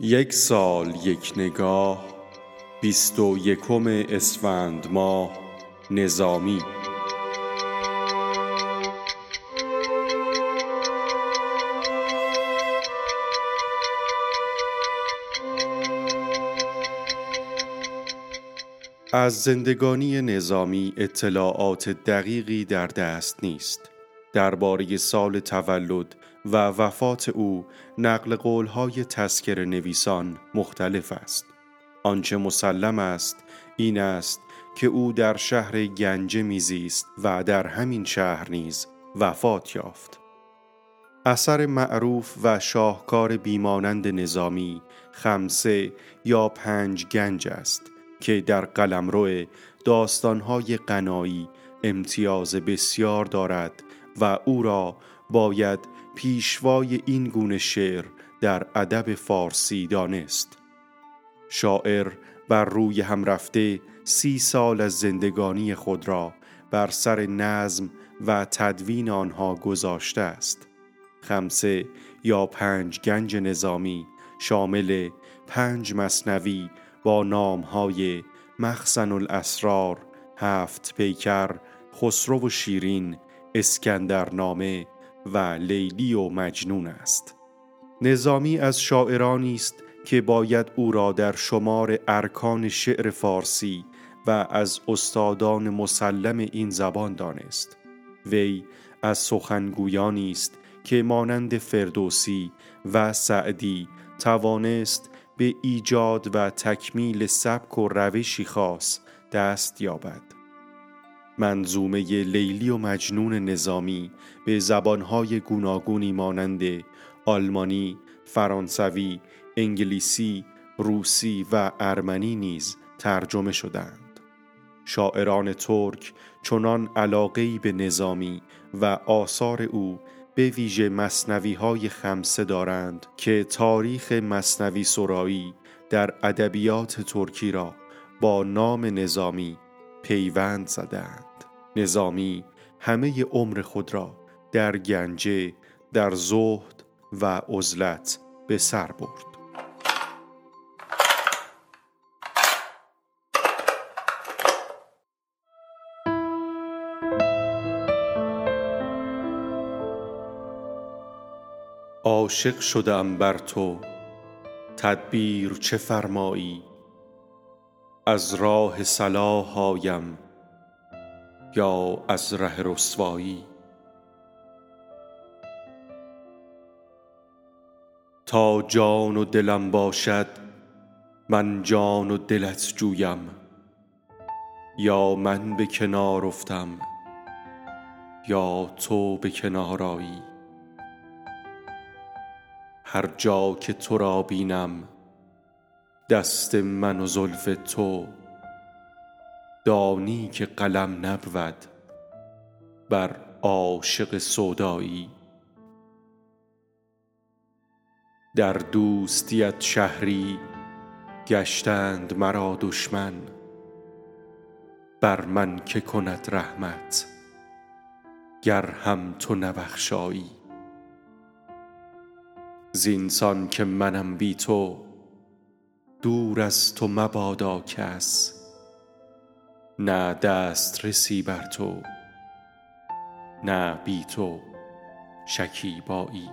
یک سال یک نگاه بیست و یکم اسفند ماه نظامی. از زندگانی نظامی اطلاعات دقیقی در دست نیست. درباره سال تولد و وفات او نقل قولهای تسکر نویسان مختلف است. آنچه مسلم است این است که او در شهر گنجه میزیست و در همین شهر نیز وفات یافت. اثر معروف و شاهکار بیمانند نظامی خمسه یا پنج گنج است که در قلمرو داستانهای قنایی امتیاز بسیار دارد و او را باید پیشوای این گونه شعر در ادب فارسی دانست. شاعر بر روی هم رفته سی سال از زندگانی خود را بر سر نظم و تدوین آنها گذاشته است. خمسه یا پنج گنج نظامی شامل پنج مصنوی با نامهای مخزن الاسرار هفت پیکر خسرو و شیرین اسکندرنامه و لیلی و مجنون است. نظامی از شاعرانی است که باید او را در شمار ارکان شعر فارسی و از استادان مسلم این زبان دانست. وی از سخنگویانی است که مانند فردوسی و سعدی توانست به ایجاد و تکمیل سبک و روشی خاص دست یابد. منظومه لیلی و مجنون نظامی به زبانهای گوناگونی مانند آلمانی، فرانسوی، انگلیسی، روسی و ارمنی نیز ترجمه شدند. شاعران ترک چنان علاقه‌ای به نظامی و آثار او به ویژه مصنوی های خمسه دارند که تاریخ مصنوی سرایی در ادبیات ترکی را با نام نظامی پیوند زدند. نظامی همه عمر خود را در گنجه در زهد و عزلت به سر برد. عاشق شدم بر تو تدبیر چه فرمایی؟ از راه صلاح آیم یا از ره رسوایی. تا جان و دلم باشد من جان و دلت جویم. یا من به کنار افتم یا تو به کنار آیی. هر جا که تو را بینم دست من و زلف تو دانی که قلم نبود بر عاشق سودایی. در دوستیت شهری گشتند مرا دشمن بر من که کند رحمت گر هم تو نبخشایی. زینسان که منم بی تو دور از تو مبادا کس نه دست رسی بر تو نه بی تو شکیبایی.